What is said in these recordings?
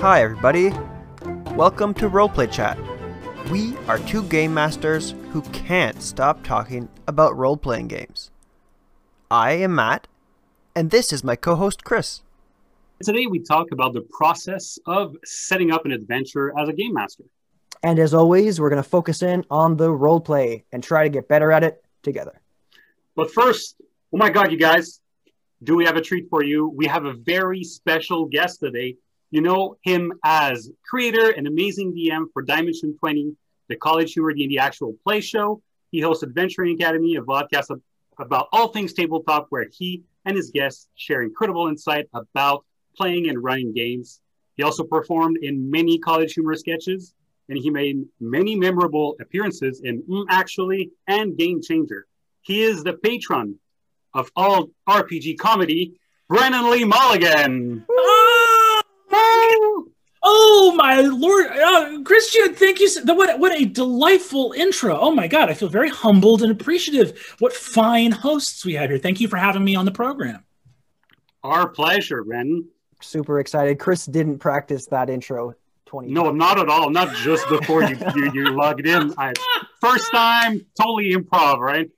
Hi, everybody. Welcome to Roleplay Chat. We are two game masters who can't stop talking about role playing games. I am Matt, and this is my co host Chris. Today, we talk about the process of setting up an adventure as a game master. And as always, we're going to focus in on the role play and try to get better at it together. But first, oh my God, you guys, do we have a treat for you? We have a very special guest today. You know him as creator and amazing DM for Dimension 20, the College Humor D&D actual play show. He hosts Adventuring Academy, a podcast about all things tabletop, where he and his guests share incredible insight about playing and running games. He also performed in many College Humor sketches, and he made many memorable appearances in mm, Actually and Game Changer. He is the patron of all RPG comedy, Brennan Lee Mulligan. Oh, my lord, uh, Christian! Thank you. So, what what a delightful intro. Oh my god, I feel very humbled and appreciative. What fine hosts we have here. Thank you for having me on the program. Our pleasure, Brennan. Super excited. Chris didn't practice that intro. 20 no, not at all. Not just before you you, you logged in. I, first time, totally improv, right?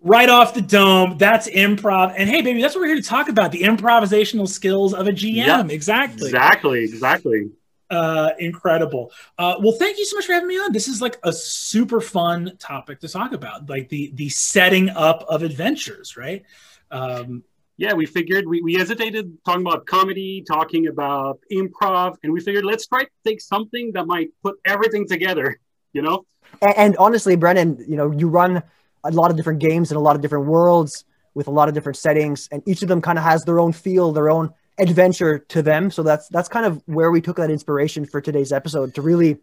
right off the dome. That's improv. And hey, baby, that's what we're here to talk about the improvisational skills of a GM. Yep. Exactly. Exactly. Exactly. Uh, incredible. Uh, well, thank you so much for having me on. This is like a super fun topic to talk about, like the the setting up of adventures, right? Um, yeah, we figured we, we hesitated talking about comedy, talking about improv, and we figured let's try to take something that might put everything together, you know? And, and honestly, Brennan, you know, you run a lot of different games in a lot of different worlds with a lot of different settings, and each of them kind of has their own feel, their own adventure to them. So that's that's kind of where we took that inspiration for today's episode to really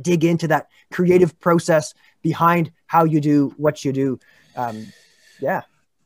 dig into that creative process behind how you do what you do. Um, yeah.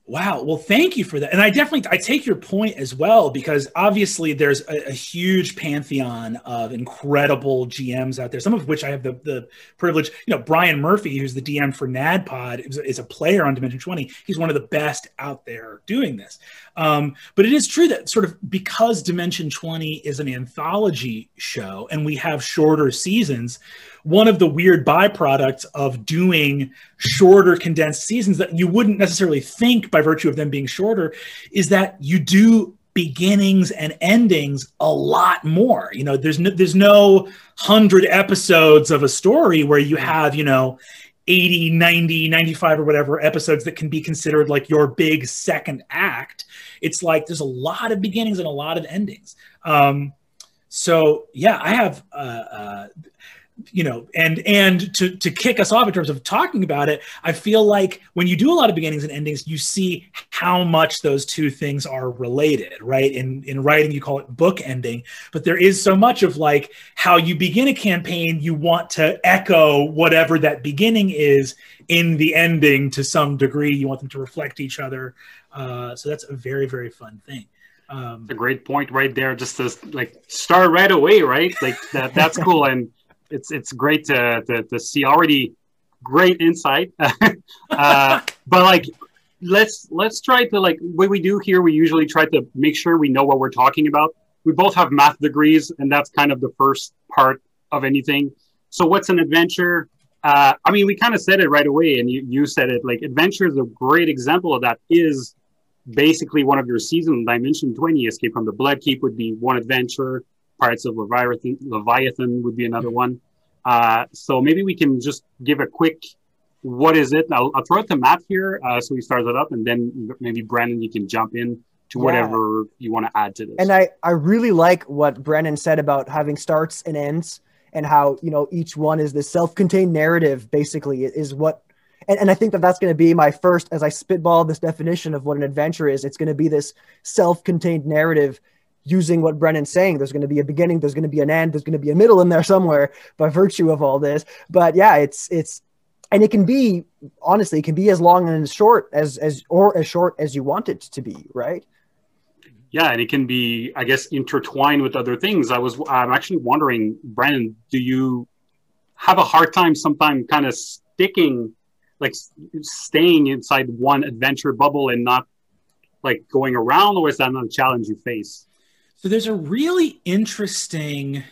Wow. Well, thank you for that. And I definitely I take your point as well because obviously there's a, a, huge pantheon of incredible GMs out there. Some of which I have the the privilege. You know, Brian Murphy, who's the DM for NADPOD, is, is a player on Dimension Twenty. He's one of the best out there doing this. Um, but it is true that sort of because Dimension 20 is an anthology show and we have shorter seasons, one of the weird byproducts of doing shorter condensed seasons that you wouldn't necessarily think by virtue of them being shorter is that you do beginnings and endings a lot more. You know there's no there's no 100 episodes of a story where you have you know 80 90 95 or whatever episodes that can be considered like your big second act it's like there's a lot of beginnings and a lot of endings. Um so yeah i have uh, uh you know and and to to kick us off in terms of talking about it i feel like when you do a lot of beginnings and endings you see how much those two things are related right? In in writing you call it book ending but there is so much of like how you begin a campaign you want to echo whatever that beginning is in the ending to some degree. You want them to reflect each other. Uh, so that's a very very fun thing. Um, a great point right there. Just to like start right away right? Like that that's cool. And it's it's great to to, to see already great insight. uh, but like let's let's try to like what we do here. We usually try to make sure we know what we're talking about. We both have math degrees, and that's kind of the first part of anything. So, what's an adventure? Uh, I mean, we kind of said it right away, and you, you said it. Like, adventure is a great example of that. Is basically one of your seasons. Dimension 20 Escape from the Bloodkeep would be one adventure. Pirates of Leviathan, Leviathan would be another one. Uh, so maybe we can just give a quick what is it? I'll, I'll throw it to Matt here uh, so he starts it up, and then maybe Brennan, you can jump in to yeah. whatever you want to add to this. And I, I really like what Brennan said about having starts and ends and how, you know, each one is this self-contained narrative basically is what and, and I think that that's going to be my first as I spitball this definition of what an adventure is. It's going to be this self-contained narrative using what Brennan's saying. There's going to be a beginning, there's going to be an end, there's going to be a middle in there somewhere by virtue of all this. But yeah, it's it's and it can be honestly, it can be as long and as short as as or as short as you want it to be, right? Yeah, and it can be, I guess, intertwined with other things. I was, I'm actually wondering, Brennan, do you have a hard time sometimes kind of sticking, like staying inside one adventure bubble and not like going around, or is that not a challenge you face? So there's a really interesting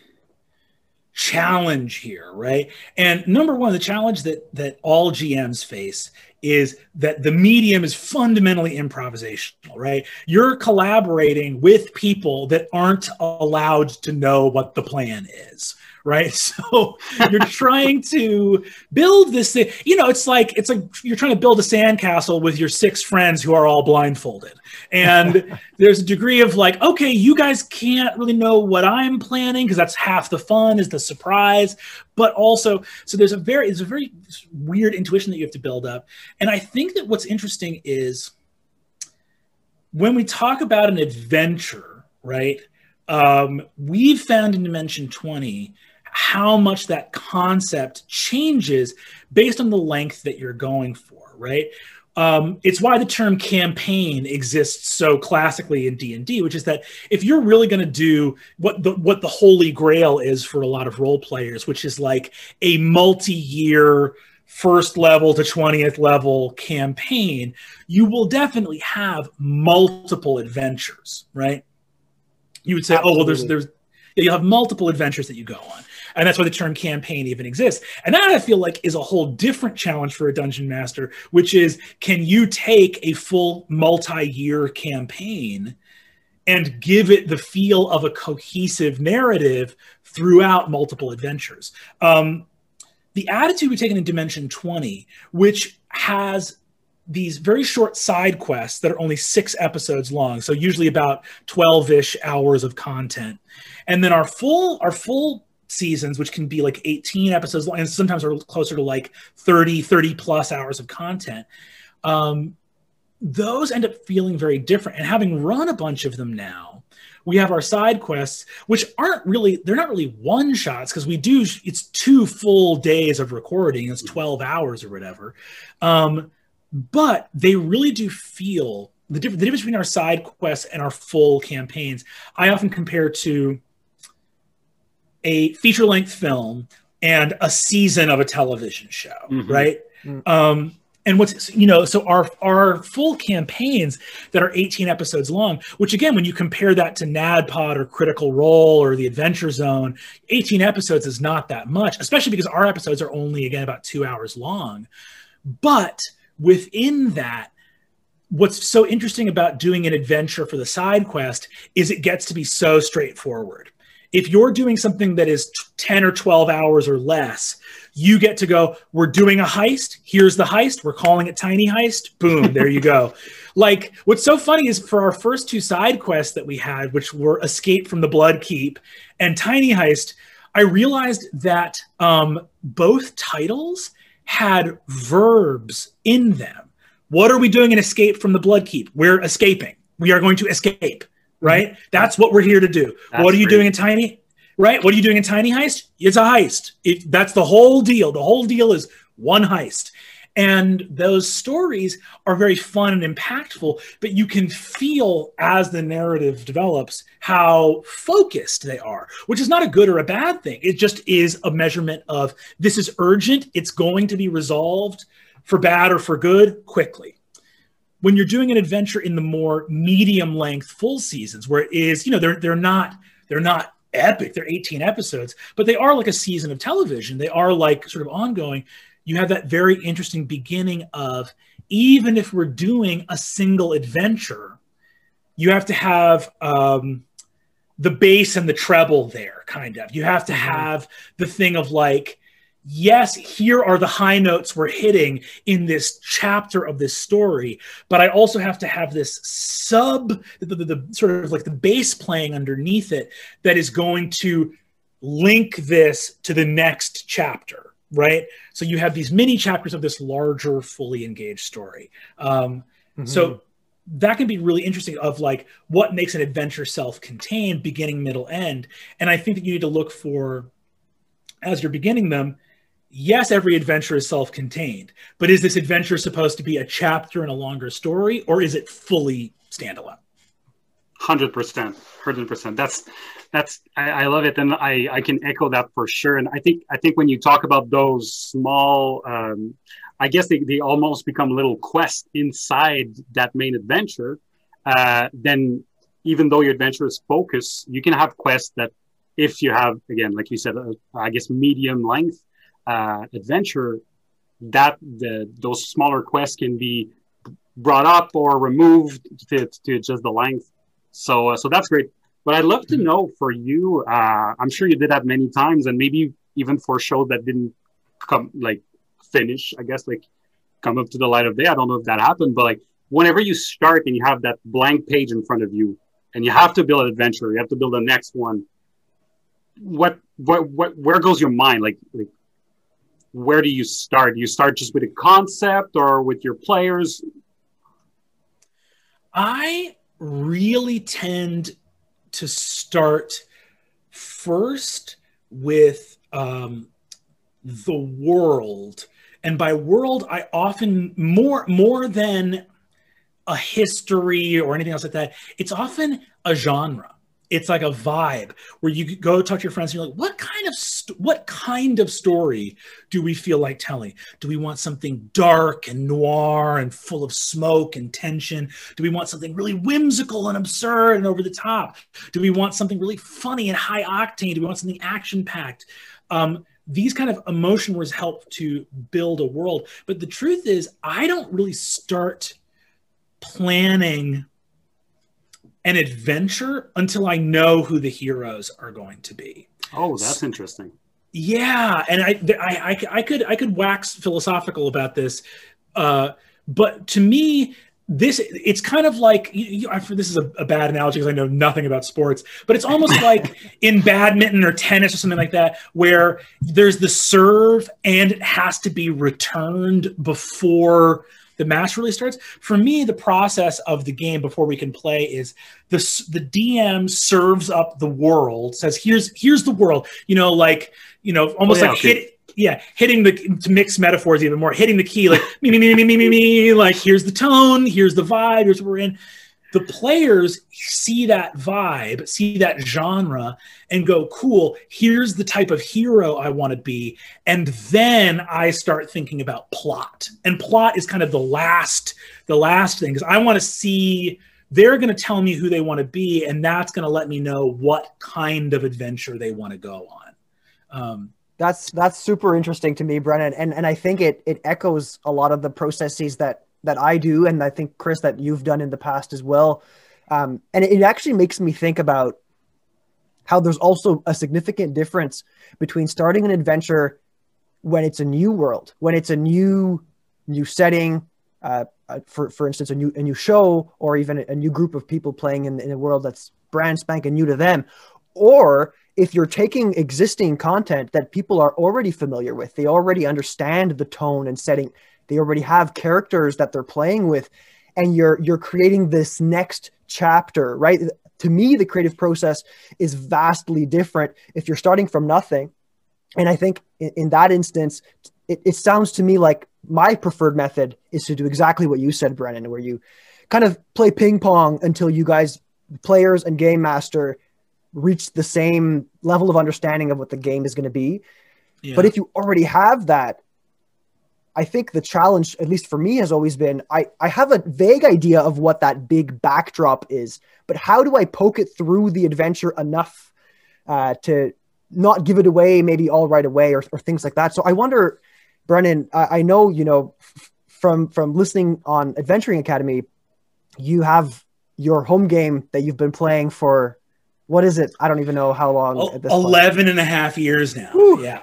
challenge here, right? And number one, the challenge that that all GMs face is that the medium is fundamentally improvisational, right? You're collaborating with people that aren't allowed to know what the plan is, right? So you're trying to build this thing. You know, it's like it's like you're trying to build a sandcastle with your six friends who are all blindfolded. And there's a degree of like, okay, you guys can't really know what I'm planning because that's half the fun is the surprise. But also, so there's a very it's a very weird intuition that you have to build up. And I think that what's interesting is when we talk about an adventure, right? Um, we've found in Dimension 20 how much that concept changes based on the length that you're going for, right? Um, it's why the term campaign exists so classically in D&D, which is that if you're really going to do what the what the holy grail is for a lot of role players, which is like a multi-year first level to 20th level campaign, you will definitely have multiple adventures, right? You would say, Absolutely. oh, well, there's there's you'll have multiple adventures that you go on and that's why the term campaign even exists. And that i feel like is a whole different challenge for a dungeon master which is can you take a full multi-year campaign and give it the feel of a cohesive narrative throughout multiple adventures? Um, the attitude we've taken in dimension 20 which has these very short side quests that are only six episodes long so usually about 12ish hours of content. And then our full our full seasons which can be like 18 episodes long and sometimes are closer to like 30 30 plus hours of content. Um, those end up feeling very different and having run a bunch of them now we have our side quests which aren't really they're not really one shots because we do it's two full days of recording it's 12 hours or whatever. Um, but they really do feel the, the difference between our side quests and our full campaigns i often compare to a feature length film and a season of a television show, mm-hmm. right? Mm-hmm. Um, and what's you know so our our full campaigns that are 18 episodes long which again when you compare that to nadpod or critical role or the adventure zone 18 episodes is not that much especially because our episodes are only again about two hours long but within that what's so interesting about doing an adventure for the side quest is it gets to be so straightforward if you're doing something that is 10 or 12 hours or less, you get to go, we're doing a heist. Here's the heist. We're calling it Tiny Heist. Boom, there you go. like, what's so funny is for our first two side quests that we had, which were Escape from the Bloodkeep and Tiny Heist, I realized that um, both titles had verbs in them. What are we doing in Escape from the Bloodkeep? We're escaping. We are going to escape right? Mm-hmm. That's what we're here to do. That's what are you great. doing in Tiny? Right? What are you doing in Tiny Heist? It's a heist. It, that's the whole deal. The whole deal is one heist. And those stories are very fun and impactful, but you can feel as the narrative develops how focused they are, which is not a good or a bad thing. It just is a measurement of this is urgent, it's going to be resolved for bad or for good quickly when you're doing an adventure in the more medium length full seasons where it is you know they're they're not they're not epic they're 18 episodes but they are like a season of television. They are like sort of ongoing. You have that very interesting beginning of even if we're doing a single adventure you have to have um, the bass and the treble there kind of. You have to mm-hmm. have the thing of like yes, here are the high notes we're hitting in this chapter of this story, but I also have to have this sub, the, the, the, sort of like the bass playing underneath it that is going to link this to the next chapter, right? So you have these mini chapters of this larger, fully engaged story. Um, mm-hmm. So that can be really interesting of like what makes an adventure self-contained beginning middle end and i think that you need to look for as you're beginning them yes, every adventure is self contained, but is this adventure supposed to be a chapter in a longer story or is it fully standalone? 100%. 100%. That's, that's, I, I, love it. And I, I can echo that for sure. And I think, I think when you talk about those small, um, I guess they, they almost become little quests inside that main adventure. Uh, then even though your adventure is focused, you can have quests that if you have again, like you said, uh, I guess medium length uh, adventure, that the those smaller quests can be brought up or removed to, to adjust the length. So uh, so that's great. But I'd love to Mm-hmm. know for you. Uh, I'm sure you did that many times, and maybe even for shows that didn't come like finish. I guess like come up to the light of day. I don't know if that happened, but like whenever you start and you have that blank page in front of you, and you have to build an adventure, you have to build the next one. What what what where goes your mind? Like like where do you start? Do you start just with a concept or with your players? I really tend to start first with um, the world, and by world, I often more more than a history or anything else like that. It's often a genre. It's like a vibe where you go talk to your friends and you're like, what kind of st- what kind of story do we feel like telling? Do we want something dark and noir and full of smoke and tension? Do we want something really whimsical and absurd and over the top? Do we want something really funny and high octane? Do we want something action packed? Um, these kind of emotion words help to build a world. But the truth is, I don't really start planning an adventure until I know who the heroes are going to be. Oh, that's interesting. Yeah, and I, I, I, I could, I could wax philosophical about this, uh, but to me, this it's kind of like you, you, I, this is a, a bad analogy because I know nothing about sports, but it's almost like in badminton or tennis or something like that, where there's the serve and it has to be returned before the match really starts. For me, the process of the game before we can play is the the DM serves up the world, says here's here's the world, you know, like you know, almost Oh, yeah, like okay. hit yeah, hitting the to mix metaphors even more, hitting the key like me me me me me me me like here's the tone, here's the vibe, here's what we're in. The players see that vibe, see that genre, and go, cool, here's the type of hero I want to be. And then I start thinking about plot. And plot is kind of the last, the last thing, because I want to see they're going to tell me who they want to be, and that's going to let me know what kind of adventure they want to go on. Um, That's that's super interesting to me, Brennan, and and I think it it echoes a lot of the processes that that I do, and I think Chris that you've done in the past as well. Um, and it actually makes me think about how there's also a significant difference between starting an adventure when it's a new world, when it's a new new setting, uh, uh, for for instance, a new a new show, or even a, a new group of people playing in, in a world that's brand spanking new to them, or if you're taking existing content that people are already familiar with, they already understand the tone and setting, they already have characters that they're playing with, and you're you're creating this next chapter, right? To me, the creative process is vastly different if you're starting from nothing. And I think in, in that instance, it, it sounds to me like my preferred method is to do exactly what you said, Brennan, where you kind of play ping pong until you guys, players and game master, reach the same level of understanding of what the game is going to be. yeah. But if you already have that, I think the challenge, at least for me, has always been I, I have a vague idea of what that big backdrop is, but how do I poke it through the adventure enough uh, to not give it away maybe all right away or, or things like that? So I wonder, Brennan, I, I know, you know, f- from from listening on Adventuring Academy, you have your home game that you've been playing for what is it? I don't even know how long El- at this point. 11 and a half years now. Whew. Yeah.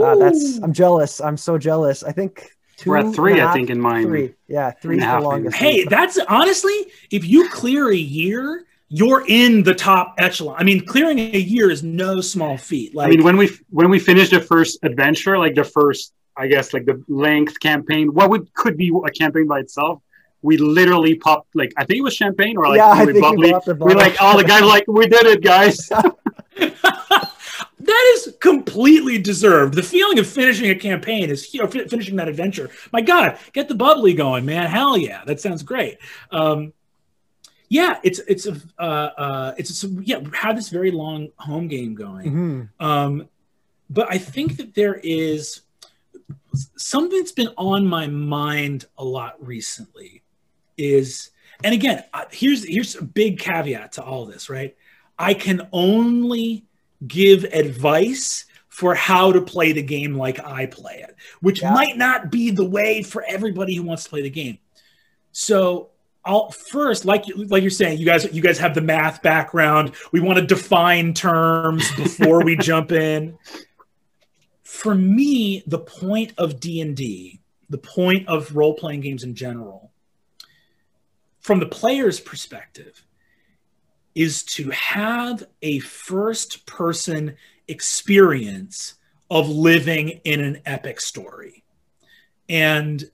Uh, that's I'm jealous. I'm so jealous. I think 2 We're at three, and a I half- think, in mine. Three, yeah, three is the longest. Hey, that's honestly, if you clear a year, you're in the top echelon. I mean, clearing a year is no small feat. Like, I mean, when we when we finished the first adventure, like the first, I guess, like the length campaign, what would could be a campaign by itself, we literally popped like I think it was champagne or like Yeah, I we think we bubbly. popped the we bottle. like all the guys like we did it, guys. that is completely deserved. The feeling of finishing a campaign is you know, fi- finishing that adventure. My God, get the bubbly going, man! Hell yeah, that sounds great. Um, yeah, it's it's a uh, uh, it's a, yeah. Had this very long home game going. Mhm. Um, but I think that there is something that's been on my mind a lot recently is, and again, here's here's a big caveat to all this, right? I can only give advice for how to play the game like I play it, which Yeah. might not be the way for everybody who wants to play the game. So I'll first, like you- like you're saying, you guys you guys have the math background. We want to define terms before we jump in. For me, the point of D and D, the point of role playing games in general, from the player's perspective, is to have a first person experience of living in an epic story. And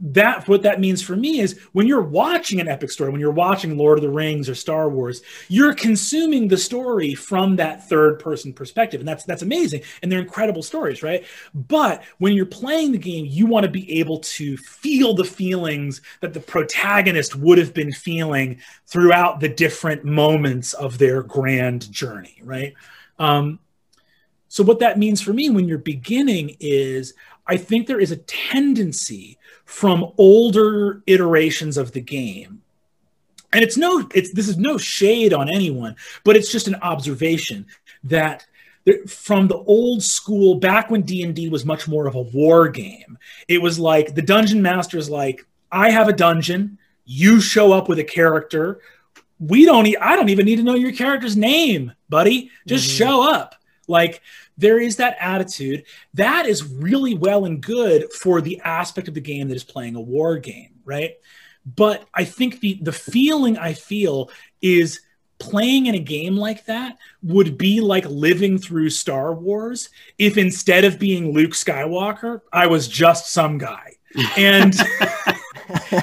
that what that means for me is when you're watching an epic story when you're watching lord of the rings or star wars you're consuming the story from that third person perspective. And that's that's amazing. And they're incredible stories right? But when you're playing the game you want to be able to feel the feelings that the protagonist would have been feeling throughout the different moments of their grand journey right? Um, so what that means for me when you're beginning is i think there is a tendency from older iterations of the game. And it's no it's this is no shade on anyone but it's just an observation that from the old school back when d&d was much more of a war game it was like the dungeon master is like i have a dungeon. You show up with a character. We don't e- i don't even need to know your character's name buddy. Just Mhm. show up like there is that attitude. That is really well and good for the aspect of the game that is playing a war game right? But i think the the feeling i feel is playing in a game like that would be like living through star wars if instead of being luke skywalker i was just some guy. And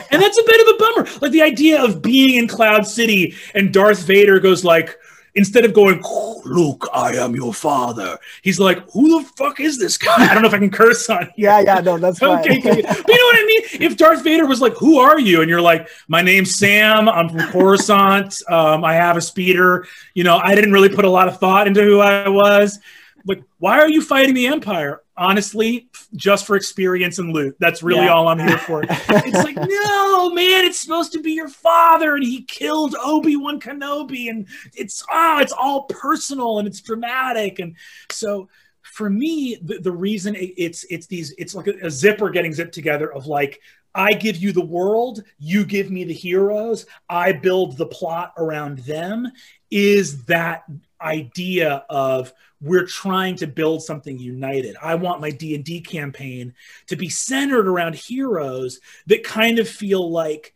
and that's a bit of a bummer. Like the idea of being in cloud city and darth vader goes like instead of going luke i am your father he's like who the fuck is this guy i don't know if i can curse on here yeah, yeah, no, that's okay. but you know what I mean? If Darth Vader was like, "Who are you?" and you're like, "My name's Sam. I'm from Coruscant. Um, I have a speeder." You know, I didn't really put a lot of thought into who I was. Like, why are you fighting the Empire? Honestly, just for experience and loot. That's really Yeah. all I'm here for. it's like, no, man, it's supposed to be your father, and he killed Obi Wan Kenobi, and it's ah, it's all personal and it's dramatic, and so for me, the, the reason it, it's it's these it's like a, a zipper getting zipped together of like I give you the world, you give me the heroes, I build the plot around them is that idea of we're trying to build something united. I want my D&D campaign to be centered around heroes that kind of feel like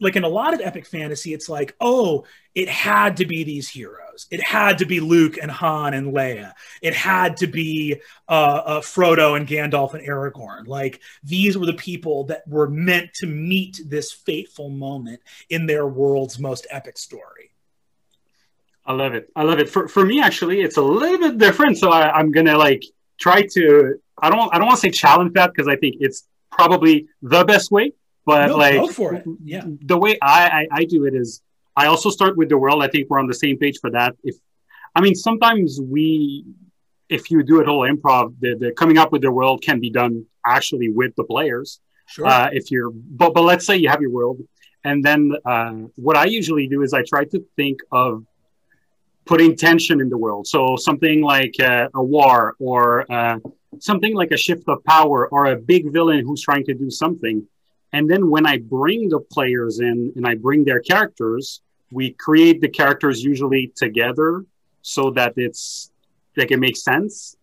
like in a lot of epic fantasy it's like oh it had to be these heroes. It had to be luke and han and leia. It had to be uh, uh, frodo and gandalf and aragorn. Like these were the people that were meant to meet this fateful moment in their world's most epic story I love it. I love it. For for me, actually, it's a little bit different. So I, I'm gonna like try to. I don't. I don't want to say challenge that because I think it's probably the best way. But No, like go for it yeah the way I, I I do it is I also start with the world. I think we're on the same page for that. If I mean, sometimes we, if you do it all improv, the, the coming up with the world can be done actually with the players sure uh, if you're but but let's say you have your world and then uh, what i usually do is i try to think of putting tension in the world. So something like uh, a war or uh, something like a shift of power or a big villain who's trying to do something. And then when i bring the players in and i bring their characters we create the characters usually together so that it's like it makes sense.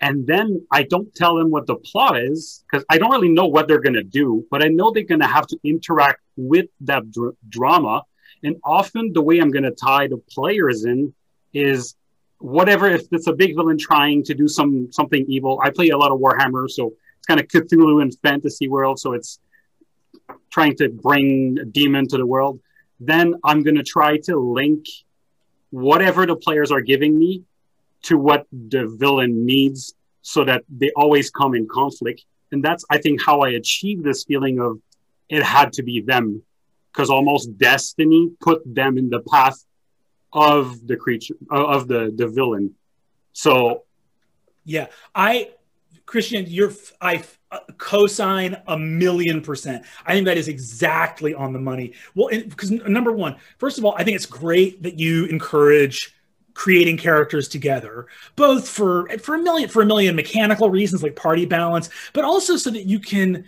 And then I don't tell them what the plot is because I don't really know what they're going to do, but I know they're going to have to interact with that dr- drama. And often the way I'm going to tie the players in is whatever if it's a big villain trying to do some something evil. I play a lot of Warhammer, so it's kind of Cthulhu and fantasy world, so it's trying to bring a demon to the world. Then I'm going to try to link whatever the players are giving me to what the villain needs so that they always come in conflict. And that's, I think, how I achieve this feeling of it had to be them because almost destiny put them in the path of the creature, of the, the villain. So, Yeah, I, Christian, you're I uh, co-sign a million percent. I think that is exactly on the money. Well, because number one, first of all, I think it's great that you encourage creating characters together, both for for a million for a million mechanical reasons like party balance, but also so that you can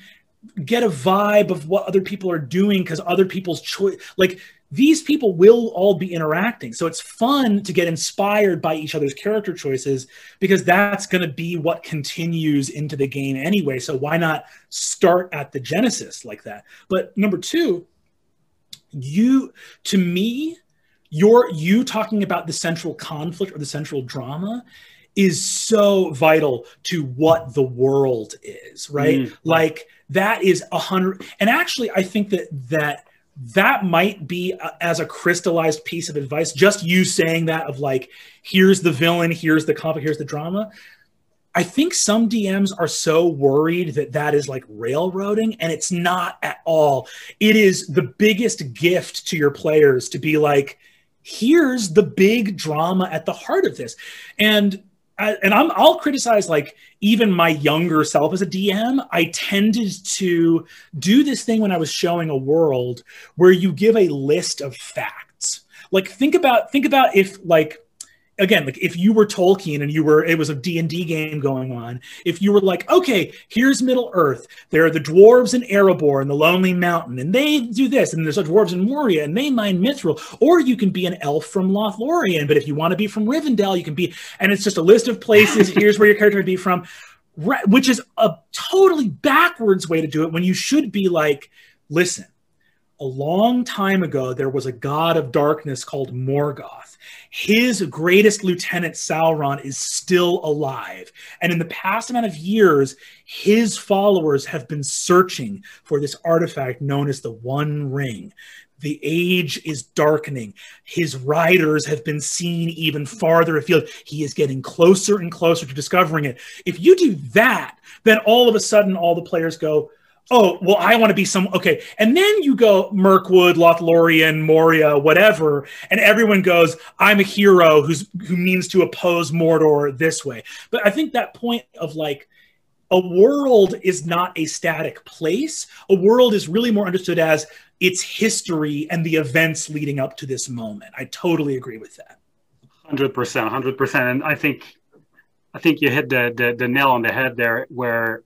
get a vibe of what other people are doing because other people's choice like these people will all be interacting. So it's fun to get inspired by each other's character choices because that's going to be what continues into the game anyway. So why not start at the genesis like that? But number 2, you to me your you talking about the central conflict or the central drama is so vital to what the world is, right? Mm. Like that is a hundred. And actually, I think that that that might be as a crystallized piece of advice. Just you saying that of like, here's the villain, here's the conflict, here's the drama. I think some DMs are so worried that that is like railroading, and it's not at all. It is the biggest gift to your players to be like, here's the big drama at the heart of this. And and I'm I'll criticize like even my younger self as a DM. I tended to do this thing when I was showing a world where you give a list of facts. Like think about think about if like again like if you were tolkien and you were it was a d&d game going on if you were like okay here's middle earth there are the dwarves in erebor and the lonely mountain and they do this and there's dwarves in moria and they mine mithril or you can be an elf from lothlorien but if you want to be from rivendell you can be and it's just a list of places here's where your character would be from which is a totally backwards way to do it when you should be like listen a long time ago there was a god of darkness called morgoth his greatest lieutenant Sauron is still alive. And in the past amount of years, his followers have been searching for this artifact known as the One Ring. The age is darkening. His riders have been seen even farther afield. He is getting closer and closer to discovering it. If you do that, then all of a sudden, all the players go, oh well i want to be some okay. And then you go mirkwood lothlorien moria whatever and everyone goes i'm a hero who's who means to oppose mordor this way. But i think that point of like a world is not a static place. A world is really more understood as its history and the events leading up to this moment. I totally agree with that. 100% 100% and i think i think you hit the, the, the nail on the head there where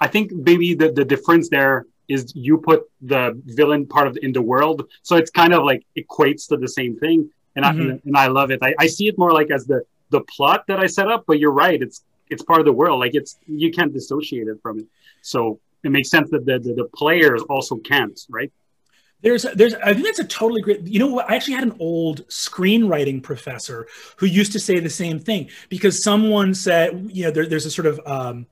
I think maybe the, the difference there is you put the villain part of in the world, so it's kind of like equates to the same thing, and mm-hmm. I and I love it. I, I see it more like as the the plot that I set up, but you're right, it's it's part of the world. Like it's you can't dissociate it from it. So it makes sense that the the, the players also can't, right? There's, there's, I think that's a totally great. You know what? I actually had an old screenwriting professor who used to say the same thing because someone said, you know, there, there's a sort of um,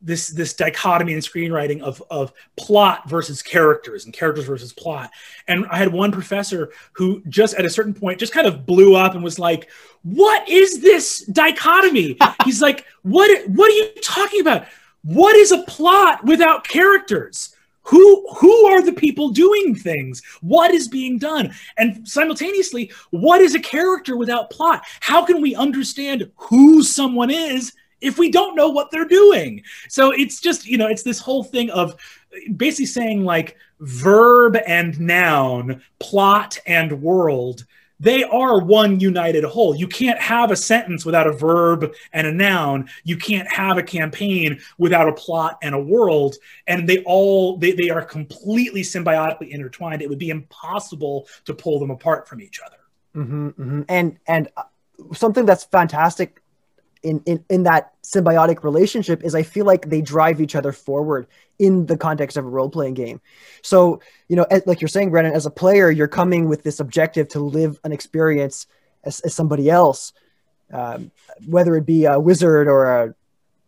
this this dichotomy in screenwriting of of plot versus characters and characters versus plot. And I had one professor who just at a certain point just kind of blew up and was like, "What is this dichotomy?" He's like, "What what are you talking about? What is a plot without characters?" Who who are the people doing things? What is being done? And simultaneously, what is a character without plot? How can we understand who someone is if we don't know what they're doing. So it's just, you know, it's this whole thing of basically saying like verb and noun, plot and world, they are one united whole. You can't have a sentence without a verb and a noun. You can't have a campaign without a plot and a world. And they all they, they are completely symbiotically intertwined. It would be impossible to pull them apart from each other. Mm-hmm, mm-hmm. And and uh, something that's fantastic in, in in that symbiotic relationship is I feel like they drive each other forward in the context of a role playing game. So you know, as, like you're saying, Brennan, as a player, you're coming with this objective to live an experience as, as somebody else, um, whether it be a wizard or a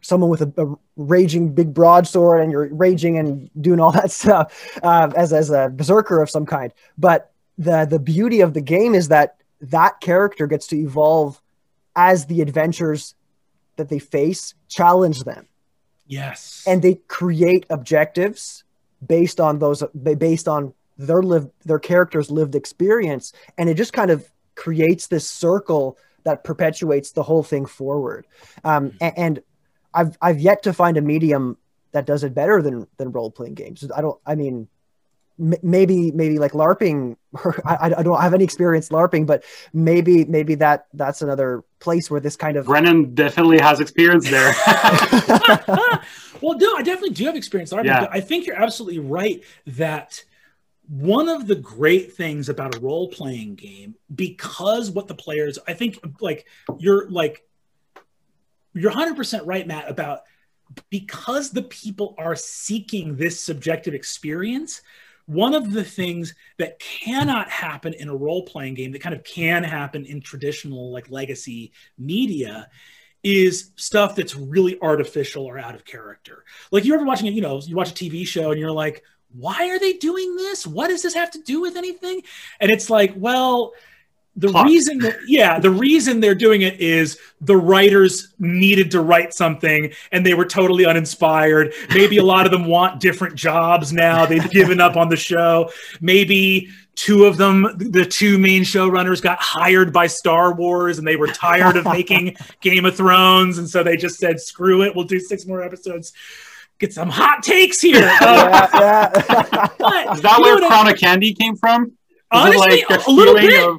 someone with a, a, raging big broadsword and you're raging and doing all that stuff uh, as as a berserker of some kind. But the the beauty of the game is that that character gets to evolve as the adventures that they face challenge them. Yes. And they create objectives based on those based on their lived their characters lived experience and it just kind of creates this circle that perpetuates the whole thing forward. Um, and, and I've I've yet to find a medium that does it better than than role playing games. I don't. I mean, maybe maybe like larping I, I don't have any experience larping but maybe maybe that that's another place where this kind of Brennan definitely has experience there. well, no, I definitely do have experience larping. Yeah. But I think you're absolutely right that one of the great things about a role playing game, because what the players, I think, like you're like you're 100% right, Matt, about because the people are seeking this subjective experience. One of the things that cannot happen in a role playing game that kind of can happen in traditional like legacy media is stuff that's really artificial or out of character. Like you're ever watching it, you know, you watch a TV show and you're like, why are they doing this? What does this have to do with anything? And it's like, well, the Plot. reason that yeah, the reason they're doing it is the writers needed to write something and they were totally uninspired. Maybe a lot of them want different jobs now. They've given up on the show. Maybe two of them, the two main showrunners, got hired by Star Wars and they were tired of making Game of Thrones. And so they just said, screw it, we'll do six more episodes. Get some hot takes here. Uh, yeah, yeah. but, Is that where I- Crown of Candy came from? Is Honestly, like a little bit. of-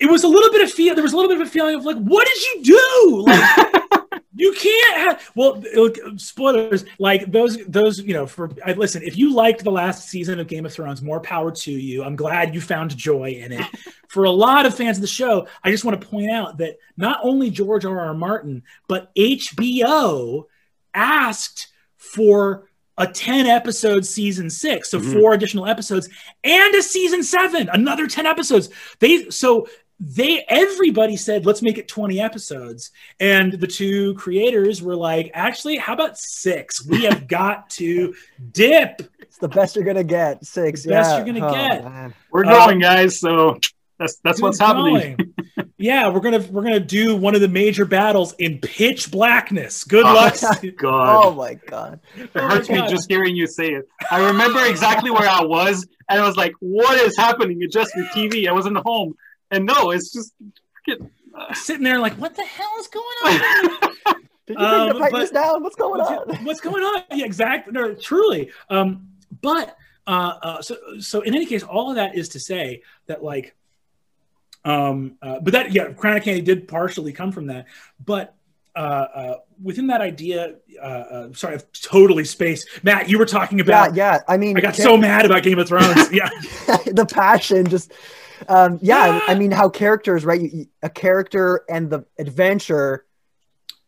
it was a little bit of feel there was a little bit of a feeling of like what did you do? Like you can't have well look, spoilers like those those you know for I listen if you liked the last season of game of thrones more power to you. I'm glad you found joy in it. For a lot of fans of the show i just want to point out that not only george r r martin but hbo asked for a 10 episode season six so Mhm. four additional episodes and a season seven another 10 episodes they so they everybody said let's make it 20 episodes and the two creators were like actually how about six we have got to dip it's the best you're gonna get six The best you're gonna Oh, get. man. We're going, guys. So that's that's what's happening. going. yeah we're gonna we're gonna do one of the major battles in pitch blackness good Oh, luck God, oh my god it oh my hurts me just hearing you say it. I remember exactly where I was, and I was like, "What is happening?" It's just the TV. I wasn't home, and no, it's just. freaking- sitting there like what the hell is going on did you Um, bring the brightness but- down what's going on what's going on? Yeah, exactly. No, truly. Um, but uh, uh, so so in any case, all of that is to say that like, um, uh, but that yeah, Crown of Candy did partially come from that, but. Uh, uh, within that idea, uh, uh, sorry, I've totally spaced. Matt, you were talking about. yeah yeah. i mean I got so mad about Game of Thrones. Yeah, the passion just um yeah i mean how characters right you, a character and the adventure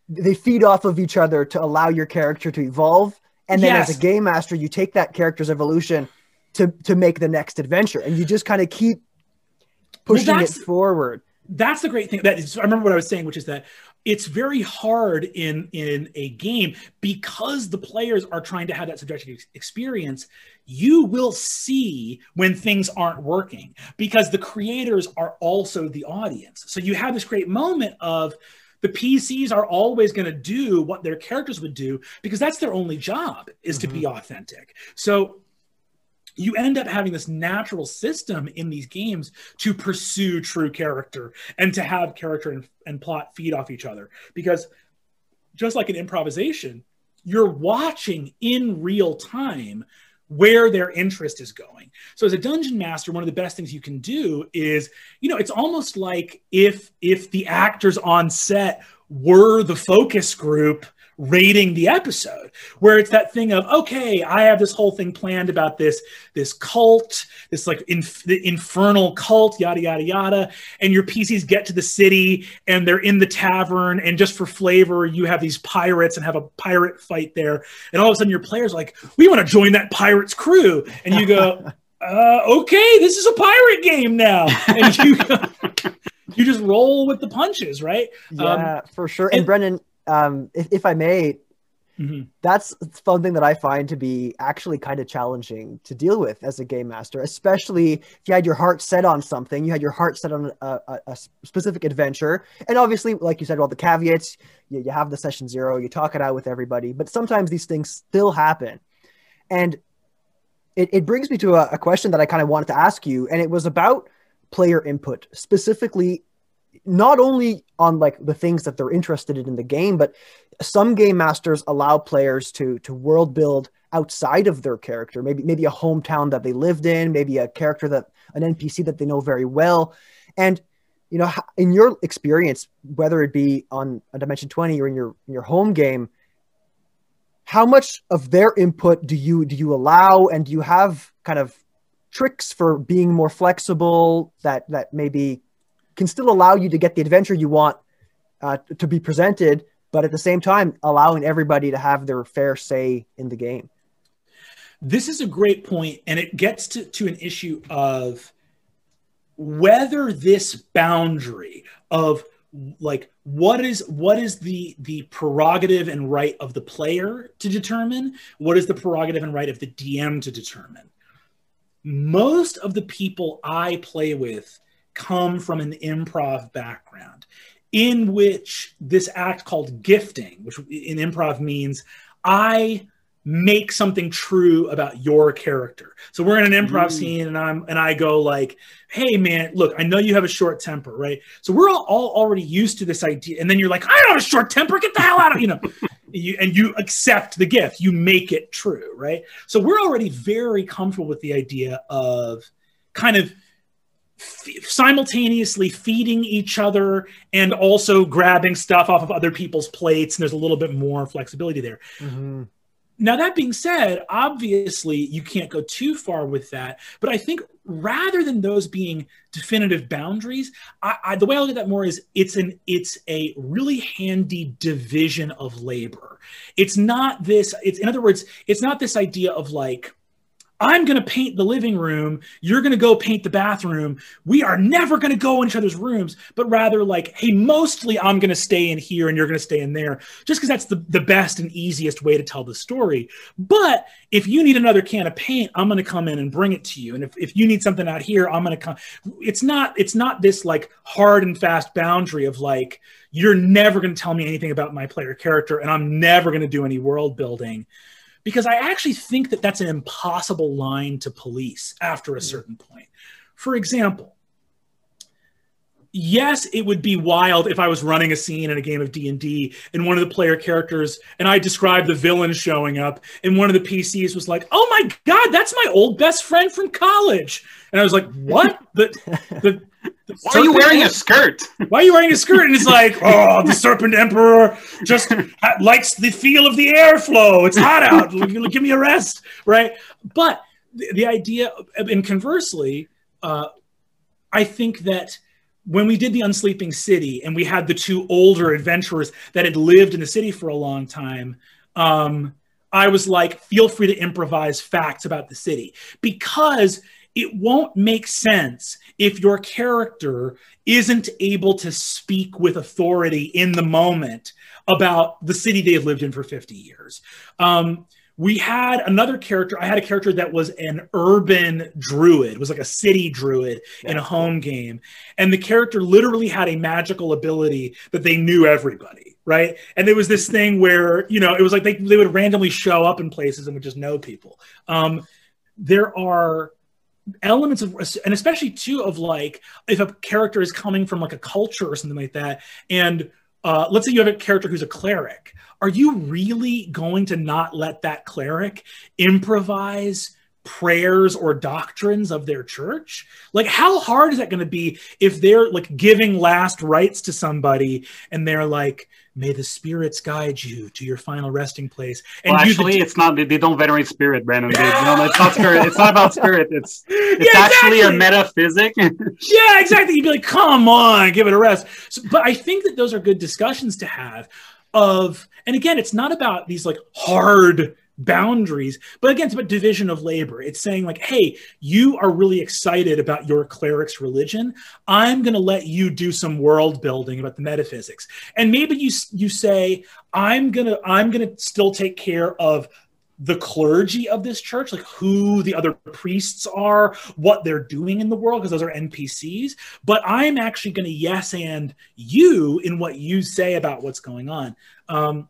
they feed off of each other to allow your character to evolve and then as a game master you take that character's evolution to to make the next adventure and you just kind of keep pushing it forward. That's the great thing that is, i remember what i was saying which is that it's very hard in in a game because the players are trying to have that subjective ex- experience you will see when things aren't working because the creators are also the audience. So you have this great moment of the PCs are always going to do what their characters would do because that's their only job is to be mm-hmm. authentic. So you end up having this natural system in these games to pursue true character and to have character and, and plot feed off each other. Because just like an improvisation you're watching in real time where their interest is going. So as a dungeon master one of the best things you can do is you know it's almost like if if the actors on set were the focus group rating the episode where it's that thing of okay i have this whole thing planned about this this cult this like inf- the infernal cult yada yada yada. And your pcs get to the city and they're in the tavern and just for flavor you have these pirates and have a pirate fight there. And all of a sudden your players like we want to join that pirates crew. And you go uh, okay this is a pirate game now. And you you just roll with the punches right? Yeah for sure. And it- brennan um if, if i may Mhm. that's something that I find to be actually kind of challenging to deal with as a game master, especially if you had your heart set on something, you had your heart set on a, a, a specific adventure. And obviously, like you said, all the caveats, you, you have the session zero, you talk it out with everybody, but sometimes these things still happen. And it, it brings me to a, a question that I kind of wanted to ask you, and it was about player input, specifically not only on like the things that they're interested in in the game, but some game masters allow players to to world build outside of their character. Maybe maybe a hometown that they lived in maybe a character that an npc that they know very well. And you know in your experience whether it be on a dimension 20 or in your in your home game how much of their input do you do you allow? And do you have kind of tricks for being more flexible that that maybe can still allow you to get the adventure you want uh, to be presented but at the same time allowing everybody to have their fair say in the game. This is a great point and it gets to, to an issue of whether this boundary of like what is what is the the prerogative and right of the player to determine? What is the prerogative and right of the dm to determine? Most of the people i play with come from an improv background in which this act called gifting which in improv means i make something true about your character. So we're in an improv mm. scene and I'm and I go like, "Hey man, look, I know you have a short temper, right?" So we're all, all already used to this idea and then you're like, "I don't have a short temper. Get the hell out of, you know." you, and you accept the gift. You make it true, right? So we're already very comfortable with the idea of kind of f- simultaneously feeding each other and also grabbing stuff off of other people's plates and there's a little bit more flexibility there. Mm-hmm now, that being said, obviously you can't go too far with that. But I think rather than those being definitive boundaries, I, I, the way I look at that more is it's an it's a really handy division of labor. It's not this. It's in other words, it's not this idea of like I'm going to paint the living room. You're going to go paint the bathroom. We are never going to go in each other's rooms, but rather like, hey, mostly I'm going to stay in here and you're going to stay in there, just because that's the, the best and easiest way to tell the story. But if you need another can of paint, I'm going to come in and bring it to you. And if, if you need something out here, I'm going to come. It's not, it's not this like hard and fast boundary of like, you're never going to tell me anything about my player character and I'm never going to do any world building because I actually think that that's an impossible line to police after a hmm. certain point. For example, yes, it would be wild if I was running a scene in a game of D&D and one of the player characters and I described the villain showing up and one of the PCs was like, "Oh my god, that's my old best friend from college." And I was like, "What?" the the why are you wearing a skirt? Why are you wearing a skirt? And it's like, oh, the Serpent Emperor just likes the feel of the airflow. It's hot out. Give me a rest, right? But the, the idea, and conversely, uh, I think that when we did the Unsleeping City and we had the two older adventurers that had lived in the city for a long time, um, I was like, feel free to improvise facts about the city because it won't make sense if your character isn't able to speak with authority in the moment about the city they've lived in for 50 years. Um, we had another character. I had a character that was an urban druid, was like a city druid yeah. in a home game. And the character literally had a magical ability that they knew everybody, right? And there was this thing where, you know, it was like they, they would randomly show up in places and would just know people. Um, there are elements of and especially too of like if a character is coming from like a culture or something like that and uh, let's say you have a character who's a cleric are you really going to not let that cleric improvise prayers or doctrines of their church? Like how hard is that going to be if they're like giving last rites to somebody and they're like may the spirits guide you to your final resting place and well, actually it's not they, don't venerate spirit brennan. They, no, it's not spirit it's not about spirit it's it's yeah, actually exactly. a metaphysic. Yeah exactly! You'd be like come on give it a rest. So, but i think that those are good discussions to have of and again it's not about these like hard boundaries but again it's about division of labor it's saying like hey you are really excited about your cleric's religion i'm going to let you do some world building about the metaphysics and maybe you you say i'm going to i'm going to still take care of the clergy of this church, like who the other priests are, what they're doing in the world, because those are NPCs. But I'm actually going to yes and you in what you say about what's going on. Um,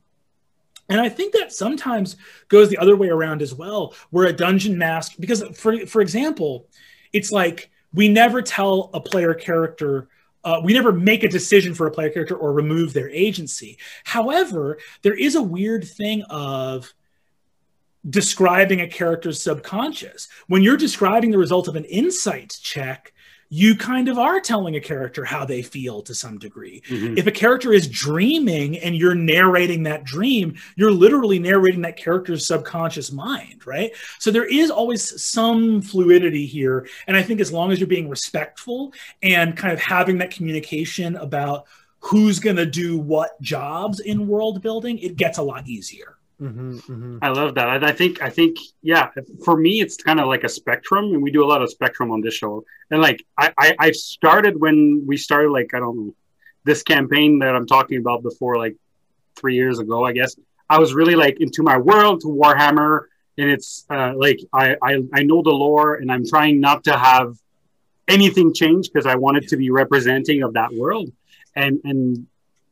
and I think that sometimes goes the other way around as well, where a dungeon mask, because for for example, it's like we never tell a player character uh, we never make a decision for a player character or remove their agency. However, there is a weird thing of describing a character's subconscious. When you're describing the result of an insight check, you kind of are telling a character how they feel to some degree. Mhm. If a character is dreaming and you're narrating that dream, you're literally narrating that character's subconscious mind, right? So there is always some fluidity here. And I think as long as you're being respectful and kind of having that communication about who's going to do what jobs in world building, it gets a lot easier. Mhm, mhm. I love that. I, I think I think yeah. For me, it's kind of like a spectrum, and we do a lot of spectrum on this show. And like I, I I started when we started like I don't know this campaign that I'm talking about before like three years ago. I guess I was really like into my world to Warhammer, and it's uh, like I, I I know the lore, and I'm trying not to have anything change because I wanted to be representing of that world. And and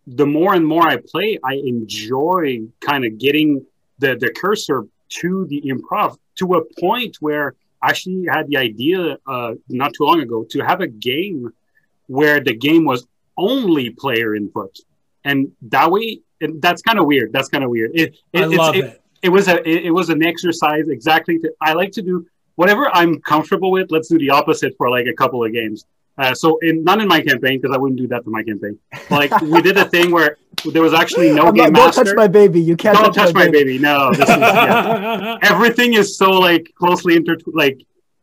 the more and more I play, I enjoy kind of getting the the cursor to the improv to a point where I actually had the idea uh, not too long ago to have a game where the game was only player input, and that way, and that's kind of weird. That's kind of weird. It, it, I it's- love it, it. it was a it, it was an exercise exactly to, i like to do whatever i'm comfortable with let's do the opposite for like a couple of games uh, so in not in my campaign because i wouldn't do that for my campaign. Like we did a thing where there was actually no I'm game not- don't master. touch my baby. You can't don't touch my baby. no this is, yeah. everything is so like closely intertwined like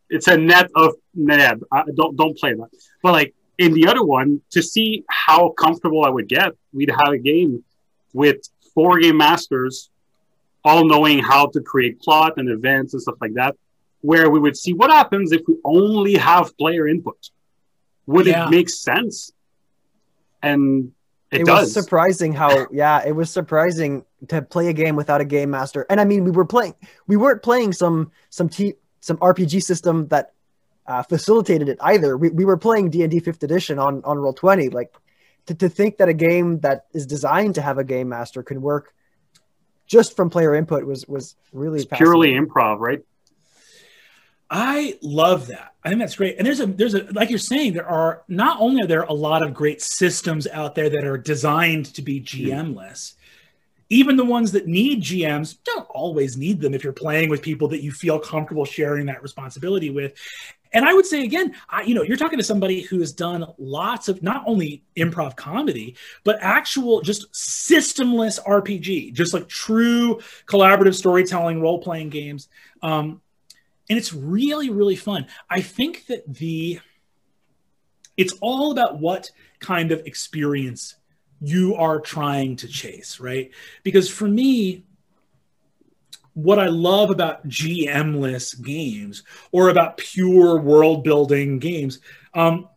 it's a net of neb I, don't don't play that. But like in the other one to see how comfortable i would get we'd have a game with four game masters all knowing how to create plot and events and stuff like that where we would see what happens if we only have player input would Yeah. it make sense? And it, it does. was surprising how yeah it was surprising to play a game without a game master. And i mean we were playing we weren't playing some some t some rpg system that uh, facilitated it either. We, we were playing d&d 5th edition on on Roll20 like to, to think that a game that is designed to have a game master could work just from player input was was really it's purely improv right I love that. I think that's great. And there's a there's a like you're saying there are not only are there a lot of great systems out there that are designed to be GM-less. Even the ones that need GMs don't always need them if you're playing with people that you feel comfortable sharing that responsibility with. And I would say again, I, you know, you're talking to somebody who has done lots of not only improv comedy, but actual just systemless RPG, just like true collaborative storytelling, role playing games. Um, and it's really really fun i think that the it's all about what kind of experience you are trying to chase right because for me what i love about gmless games or about pure world building games um,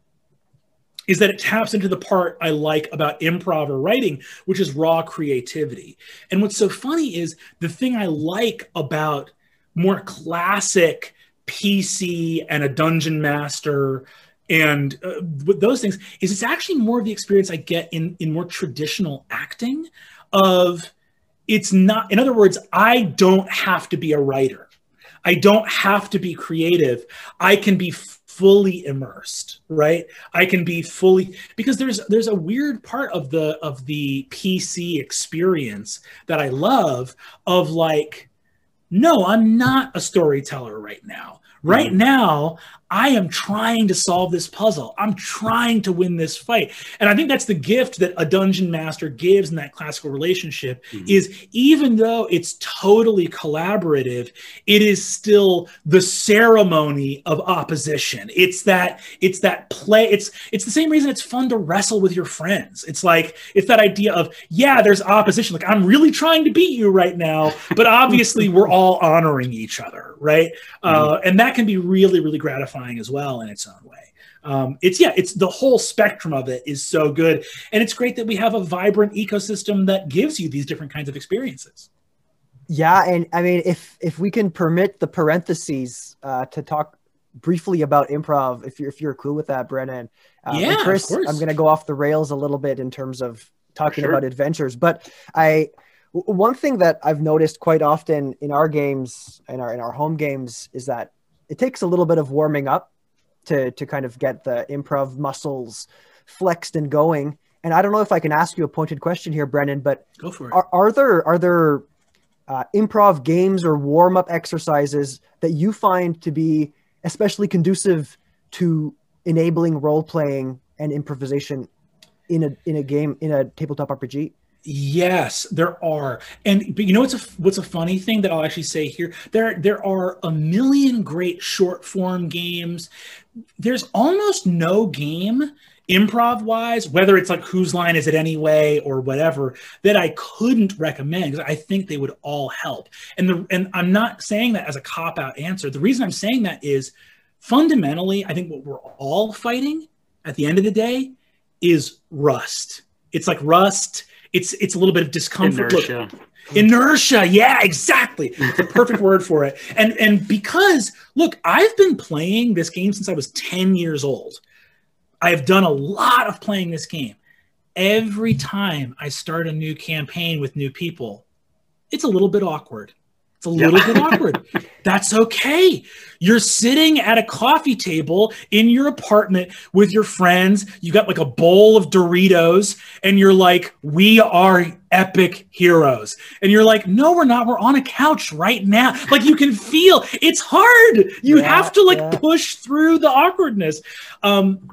is that it taps into the part I like about improv or writing, which is raw creativity. And what's so funny is the thing I like about more classic PC and a dungeon master and uh, those things is it's actually more of the experience I get in in more traditional acting of it's not in other words I don't have to be a writer. I don't have to be creative. I can be fully immersed, right? I can be fully because there's there's a weird part of the of the PC experience that I love of like no, I'm not a storyteller right now. Right Mhm. now, I am trying to solve this puzzle. I'm trying to win this fight. And I think that's the gift that a dungeon master gives in that classical relationship Mhm. is even though it's totally collaborative, it is still the ceremony of opposition. It's that it's that play it's it's the same reason it's fun to wrestle with your friends. It's like it's that idea of yeah, there's opposition. Like I'm really trying to beat you right now, but obviously we're all honoring each other, right? Uh, and that can be really really gratifying as well in its own way. Um, it's yeah, it's the whole spectrum of it is so good, and it's great that we have a vibrant ecosystem that gives you these different kinds of experiences. Yeah, and I mean, if if we can permit the parentheses uh, to talk briefly about improv, if you're if you're cool with that, Brennan. And Yeah, of Chris, course. I'm going to go off the rails a little bit in terms of talking sure. about adventures, but I one thing that I've noticed quite often in our games in our in our home games is that it takes a little bit of warming up to to kind of get the improv muscles flexed and going. And I don't know if I can ask you a pointed question here, Brennan, but Go for it. are, are there are there uh, improv games or warm up exercises that you find to be especially conducive to enabling role playing and improvisation in a in a game in a tabletop RPG? Yes, there are, and but you know what's a what's a funny thing that I'll actually say here? There there are a million great short form games. There's almost no game improv wise, whether it's like whose line is it anyway or whatever, that I couldn't recommend because I think they would all help. And the and I'm not saying that as a cop out answer. The reason I'm saying that is fundamentally, I think what we're all fighting at the end of the day is rust. It's like rust it's it's a little bit of discomfort. Inertia. Look, inertia. Yeah exactly. It's a perfect word for it. And and because look i've been playing this game since i was 10 years old. I have done a lot of playing this game. Every time i start a new campaign with new people it's a little bit awkward it's a little bit awkward. That's okay. You're sitting at a coffee table in your apartment with your friends. You got like a bowl of Doritos, and you're like, We are epic heroes. And you're like, No, we're not. We're on a couch right now. Like you can feel it's hard. You Yeah, have to like yeah. push through the awkwardness. Um,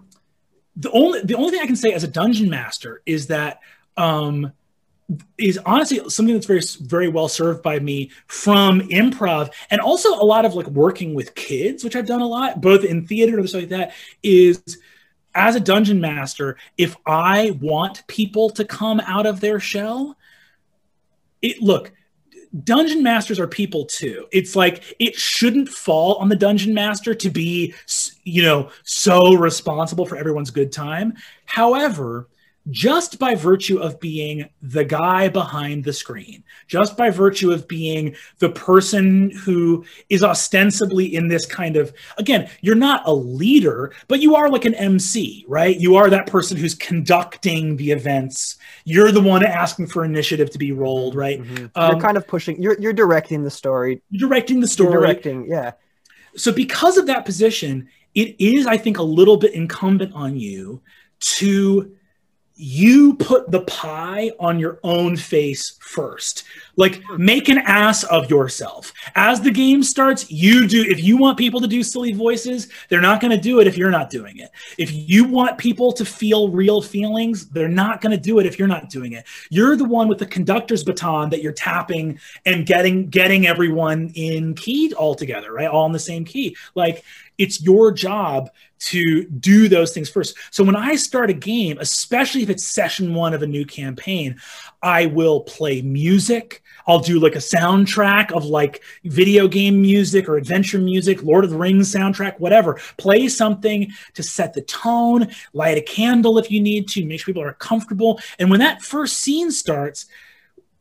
the only the only thing I can say as a dungeon master is that um, is honestly something that's very very well served by me from improv. And also a lot of like working with kids which i've done a lot both in theater and stuff like that is as a dungeon master if i want people to come out of their shell it look dungeon masters are people too. It's like it shouldn't fall on the dungeon master to be you know so responsible for everyone's good time. However just by virtue of being the guy behind the screen, just by virtue of being the person who is ostensibly in this kind of, again, you're not a leader, but you are like an MC, right? You are that person who's conducting the events. You're the one asking for initiative to be rolled, right? you're Um, kind of pushing. You're you're directing the story. you're directing the You're story. directing. Yeah. So because of that position, it is, I think, a little bit incumbent on you to you put the pie on your own face first. Like make an ass of yourself. As the game starts, you do if you want people to do silly voices, they're not going to do it if you're not doing it. If you want people to feel real feelings, they're not going to do it if you're not doing it. You're the one with the conductor's baton that you're tapping and getting getting everyone in key all together, right? All in the same key. Like it's your job to do those things first. So when I start a game, especially if it's session one of a new campaign, I will play music. I'll do like a soundtrack of like video game music or adventure music, Lord of the Rings soundtrack, whatever. Play something to set the tone, light a candle if you need to, make sure people are comfortable. And when that first scene starts,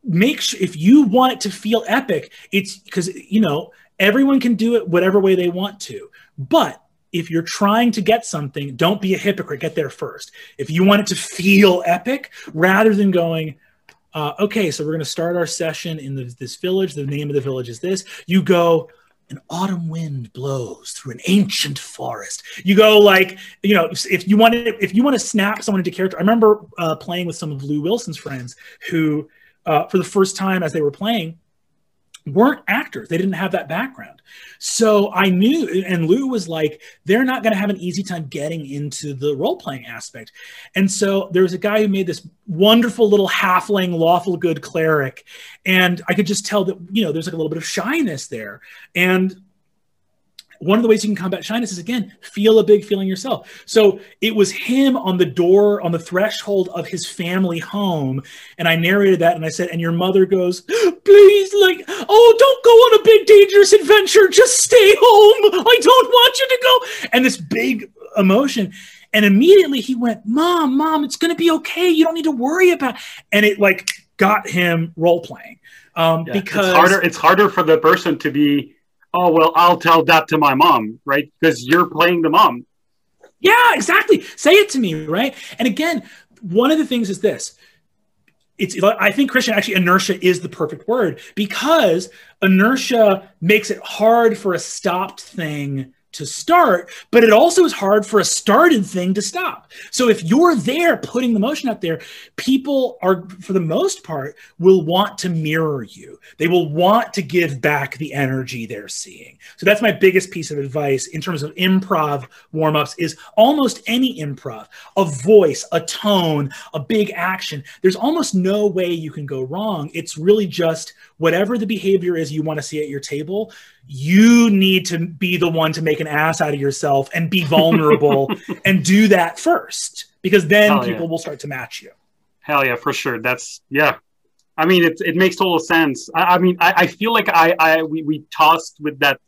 make sure if you want it to feel epic, it's because, you know, everyone can do it whatever way they want to. But if you're trying to get something, don't be a hypocrite. Get there first. If you want it to feel epic, rather than going, uh, okay, so we're going to start our session in the, this village. The name of the village is this. You go, an autumn wind blows through an ancient forest. You go like, you know, if- you want to, if you want to snap someone into character. I remember uh, playing with some of Lou Wilson's friends who, uh, for the first time as they were playing, weren't actors. They didn't have that background. So I knew, and Lou was like, they're not going to have an easy time getting into the role playing aspect. And so there was a guy who made this wonderful little halfling, lawful good cleric. And I could just tell that, you know, there's like a little bit of shyness there. And one of the ways you can combat shyness is again feel a big feeling yourself. So it was him on the door on the threshold of his family home and i narrated that and i said and your mother goes please like oh don't go on a big dangerous adventure. Just stay home. I don't want you to go. And this big emotion. And immediately he went mom mom it's going to be okay. You don't need to worry about and it like got him role playing um Yeah, because it's harder. It's harder for the person to be. Oh well, I'll tell that to my mom, right? Because you're playing the mom. Yeah, exactly. Say it to me, right? And again, one of the things is this. It's I think Christian actually inertia is the perfect word because inertia makes it hard for a stopped thing to start, but it also is hard for a started thing to stop. So if you're there putting the motion out there, people are, for the most part, will want to mirror you. They will want to give back the energy they're seeing. So that's my biggest piece of advice in terms of improv warm ups is almost any improv, a voice, a tone, a big action. There's almost no way you can go wrong. It's really just whatever the behavior is you want to see at your table you need to be the one to make an ass out of yourself and be vulnerable and do that first because then Hell people yeah. will start to match you. Hell yeah, for sure. That's yeah. I mean, it it makes total sense. I, I mean, I, I feel like I I we, we tossed with that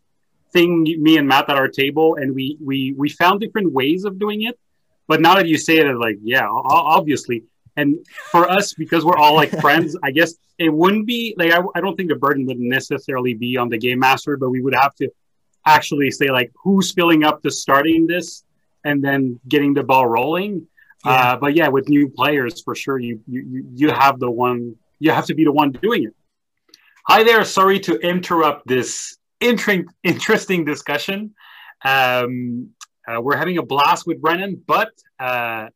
thing me and Matt at our table, and we we we found different ways of doing it. But now that you say it, like yeah, obviously. And for us, because we're all like friends, I guess it wouldn't be like I, I don't think the burden would necessarily be on the game master, but we would have to actually say like who's filling up the starting this and then getting the ball rolling. Uh, but yeah, with new players, for sure, you, you you- you have the one. You have to be the one doing it. Hi there. Sorry to interrupt this inter- interesting discussion. Um, uh, we're having a blast with Brennan, but uh,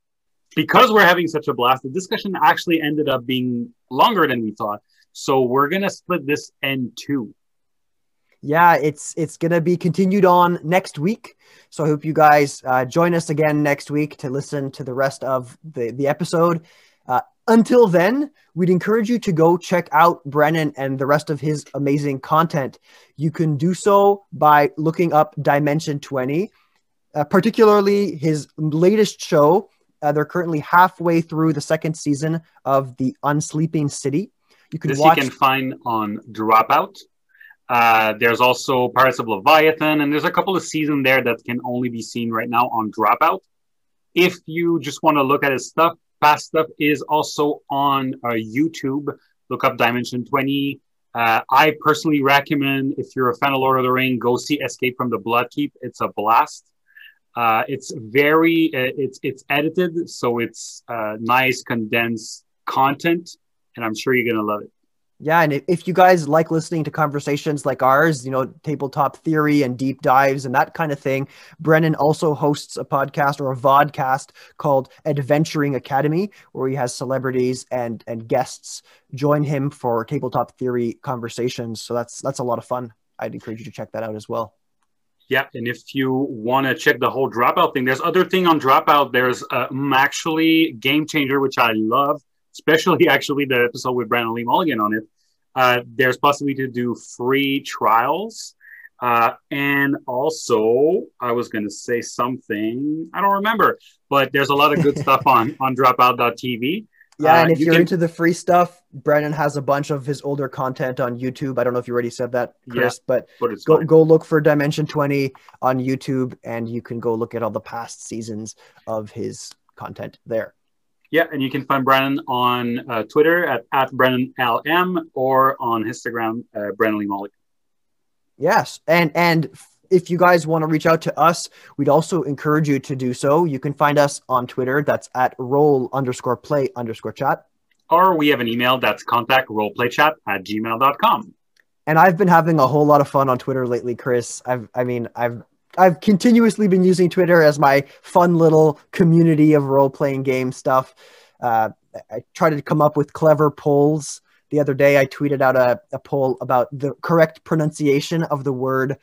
because we're having such a blast, the discussion actually ended up being longer than we thought. So we're gonna split this in two. yeah it's it's gonna be continued on next week so i hope you guys uh, join us again next week to listen to the rest of the the episode uh, until then we'd encourage you to go check out brennan and the rest of his amazing content you can do so by looking up dimension 20 uh, particularly his latest show uh, they're currently halfway through the second season of the unsleeping city you can This watch you can find on Dropout. Uh, there's also Pirates of Leviathan, and there's a couple of seasons there that can only be seen right now on Dropout. If you just want to look at his stuff, past stuff is also on uh, YouTube. Look up Dimension 20. Uh, I personally recommend if you're a fan of Lord of the Ring, go see Escape from the Bloodkeep. It's a blast. Uh, it's very uh, it's it's edited, so it's uh, nice condensed content, and I'm sure you're gonna love it. Yeah, and if, you guys like listening to conversations like ours, you know, tabletop theory and deep dives and that kind of thing, Brennan also hosts a podcast or a vodcast called Adventuring Academy, where he has celebrities and and guests join him for tabletop theory conversations. So that's that's a lot of fun. I'd encourage you to check that out as well. Yeah, and if you want to check the whole dropout thing, there's other thing on dropout. There's uh, um, actually game changer, which I love, especially actually the episode with Brennan Lee Mulligan on it. Uh, there's possibility to do free trials, uh, and also I was going to say something I don't remember, but there's a lot of good stuff on on Dropout.tv. Yeah, Uh, and if you are into the free stuff, Brennan has a bunch of his older content on YouTube. I don't know if you already said that, Yeah. Chris, but But it's go fine. go look for Dimension 20 on YouTube and you can go look at all the past seasons of his content there. Yeah, and you can find Brennan on uh, Twitter at, at BrennanLM or on Instagram, uh, Lee. Yes. And and if you guys want to reach out to us, we'd also encourage you to do so. You can find us on Twitter. That's at roll underscore play underscore chat. Or we have an email that's contact roleplaychat at gmail.com. And I've been having a whole lot of fun on Twitter lately, Chris. I've I mean, I've I've continuously been using Twitter as my fun little community of role playing game stuff. Uh, I try to come up with clever polls. The other day, I tweeted out a, a poll about the correct pronunciation of the word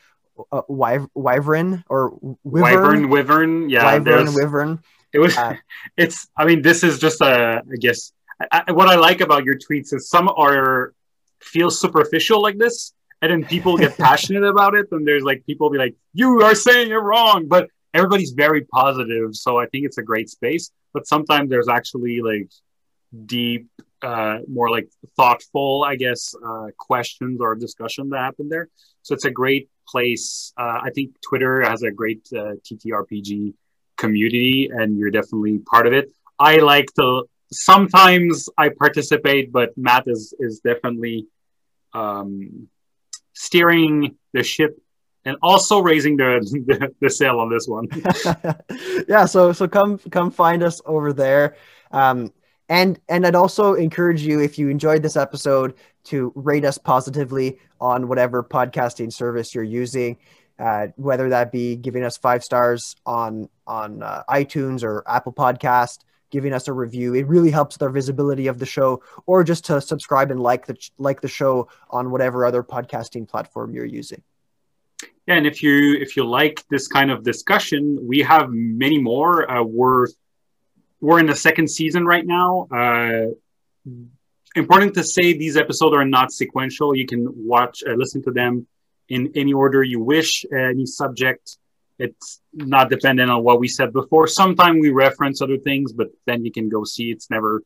uh, wyv- wyvern or Wyvern, wyvern. Wyvern, yeah. Wyvern, wyvern. It was, Uh, it's, I mean, this is just a, I guess, I, I, what I like about your tweets is some are, feel superficial like this, and then people get passionate about it, and there's like, people be like, you are saying it wrong, but everybody's very positive, so I think it's a great space, but sometimes there's actually like deep, uh, more like thoughtful, I guess, uh, questions or discussion that happen there. So it's a great place. Uh, I think Twitter has a great uh, TTRPG community, and you're definitely part of it. I like to sometimes I participate, but Matt is is definitely um, steering the ship and also raising the, the the sail on this one. yeah so so come come find us over there um and and i'd also encourage you if you enjoyed this episode to rate us positively on whatever podcasting service you're using uh, whether that be giving us five stars on on uh, iTunes or Apple Podcast, giving us a review. It really helps with our visibility of the show, or just to subscribe and like the like the show on whatever other podcasting platform you're using. Yeah, and if you if you like this kind of discussion, we have many more. Uh, we're in the second season right now. Uh, important to say these episodes are not sequential. You can watch, uh, listen to them in any order you wish, any subject. It's not dependent on what we said before. Sometimes we reference other things, but then you can go see it's never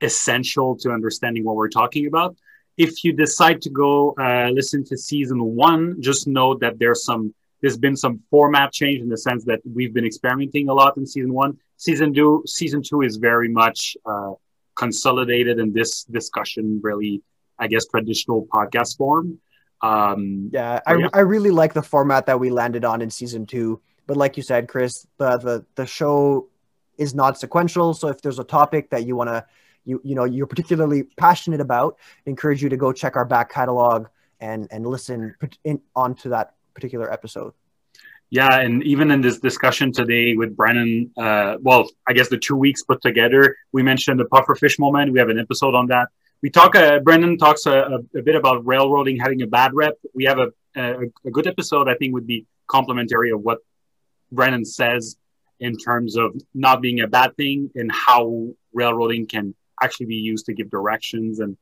essential to understanding what we're talking about. If you decide to go uh, listen to season one, just know that there's some there's been some format change in the sense that we've been experimenting a lot in season one. Season two, season two is very much uh, consolidated in this discussion, really, I guess, traditional podcast form. Um, yeah, I, yeah. I really like the format that we landed on in season two. But like you said, Chris, the the, the show is not sequential. So if there's a topic that you want to, you you know, you're particularly passionate about, I encourage you to go check our back catalog and and listen in, onto that particular episode. Yeah, and even in this discussion today with Brennan, uh, well, I guess the two weeks put together, we mentioned the pufferfish moment. We have an episode on that we talk. Uh, Brennan talks a, a, bit about railroading having a bad rep. We have a, a, a good episode. I think would be complementary of what Brennan says in terms of not being a bad thing and how railroading can actually be used to give directions and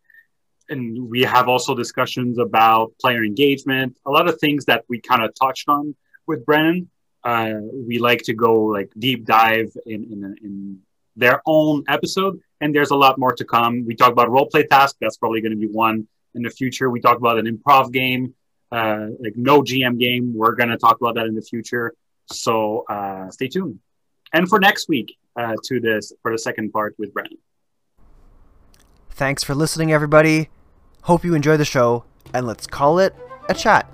and we have also discussions about player engagement a lot of things that we kind of touched on with brennan uh, we like to go like deep dive in, in, in their own episode and there's a lot more to come. We talk about role play task. That's probably going to be one in the future. We talk about an improv game, uh, like no GM game. We're going to talk about that in the future. So uh, stay tuned. And for next week, uh, to this for the second part with Brennan. Thanks for listening, everybody. Hope you enjoy the show, and let's call it a chat.